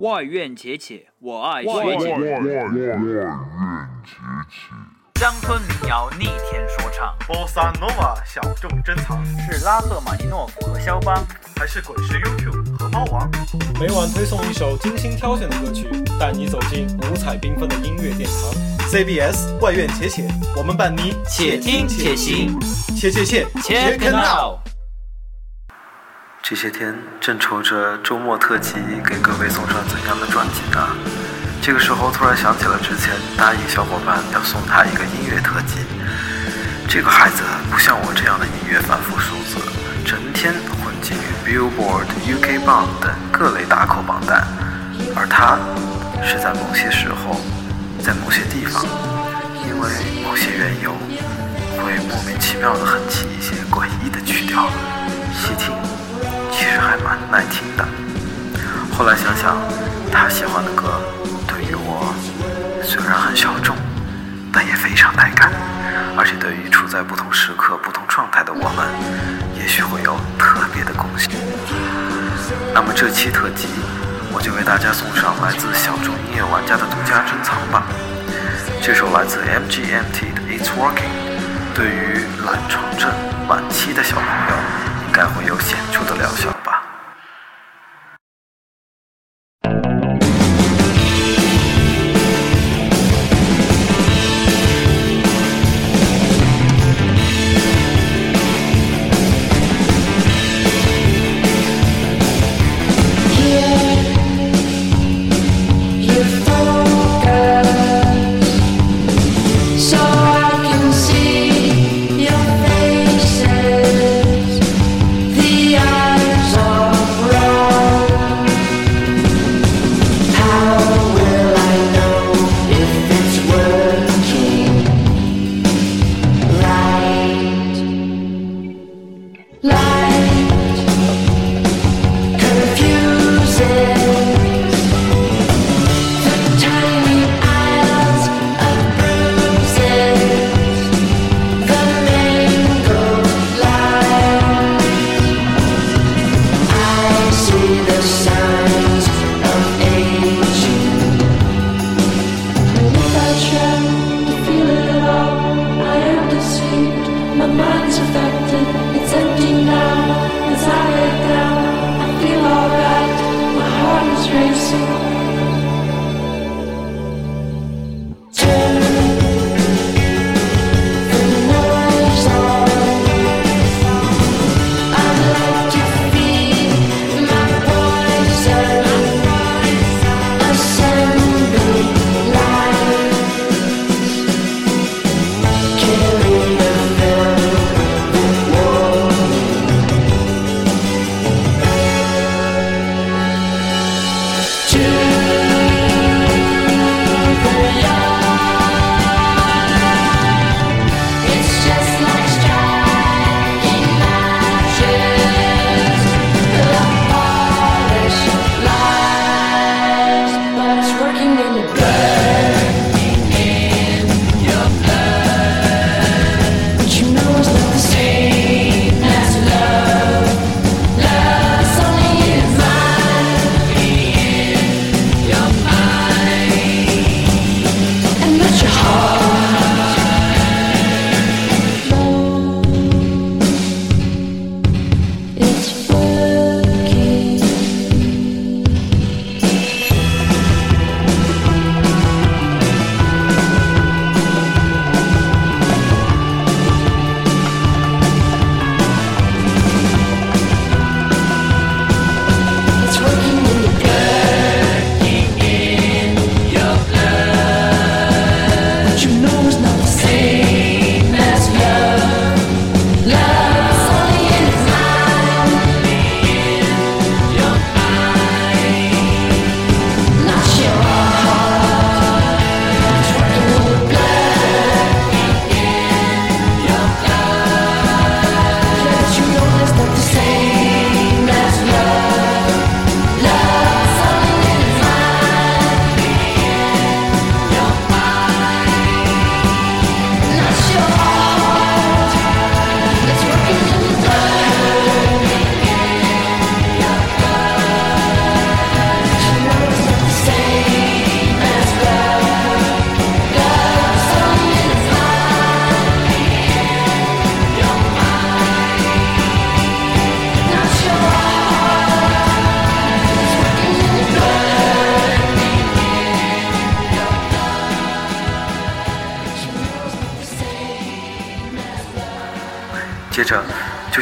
外院且且，我爱外学姐。乡村民谣逆天说唱，波萨诺瓦小众珍藏，是拉赫玛尼诺夫和肖邦。还是滚石 YouTube 和猫王？每晚推送一首精心挑选的歌曲，带你走进五彩缤纷的音乐殿堂。CBS 外院且且，我们伴你且听且行，且且且 Check it out。这些天正愁着周末特辑给各位送上怎样的专辑呢？这个时候突然想起了之前答应小伙伴要送他一个音乐特辑。这个孩子不像我这样的音乐反复数字，整天混迹于 Billboard、UK 榜等各类打口榜单，而他是在某些时候，在某些地方，因为某些缘由，会莫名其妙的很实还蛮耐听的。后来想想，他喜欢的歌对于我虽然很小众，但也非常带感，而且对于处在不同时刻、不同状态的我们，也许会有特别的贡献。那么这期特辑，我就为大家送上来自小众音乐玩家的独家珍藏吧。这首来自 MGMT 的《It's Working》，对于懒床症晚期的小朋友，应该会有显著的疗效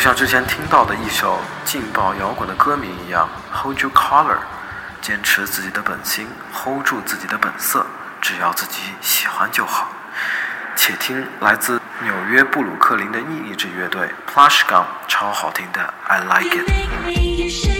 像之前听到的一首劲爆摇滚的歌名一样，Hold Your Color，坚持自己的本心，hold 住自己的本色，只要自己喜欢就好。且听来自纽约布鲁克林的另一支乐队 Plush Gun 超好听的 I Like It。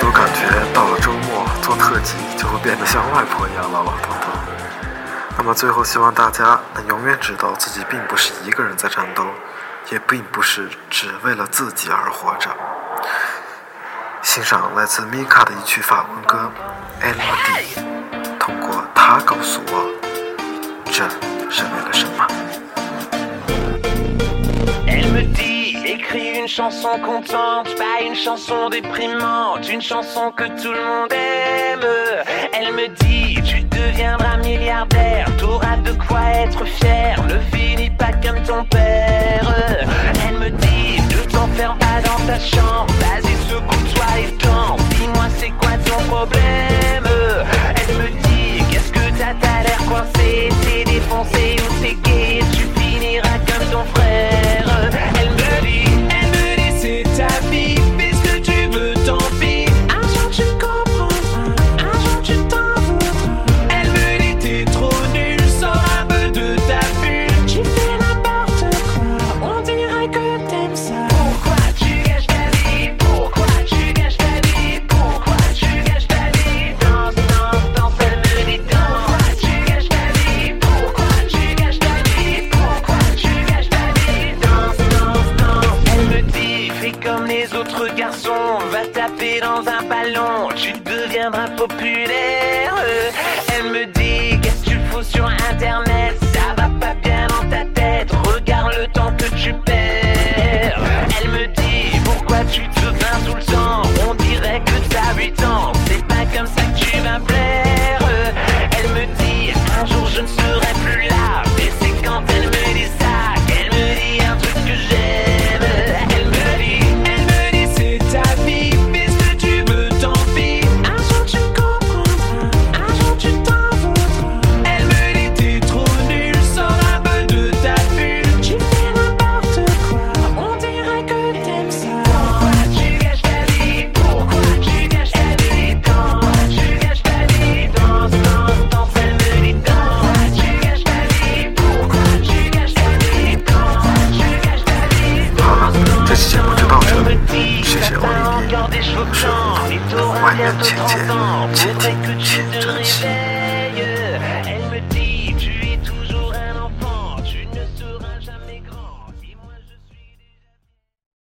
都感觉到了周末做特辑就会变得像外婆一样唠唠叨叨。那么最后希望大家能永远知道自己并不是一个人在战斗，也并不是只为了自己而活着。欣赏来自米卡的一曲法文歌《LD》，通过他告诉我，这是为了什么。Une chanson contente, pas une chanson déprimante, une chanson que tout le monde aime. Elle me dit, tu deviendras milliardaire, t'auras de quoi être fier, ne finis pas comme ton père. Elle me dit, ne t'enferme pas dans ta chambre, vas-y secoue-toi et tente, dis-moi c'est quoi ton Elle me dit qu'est-ce que tu fous sur internet,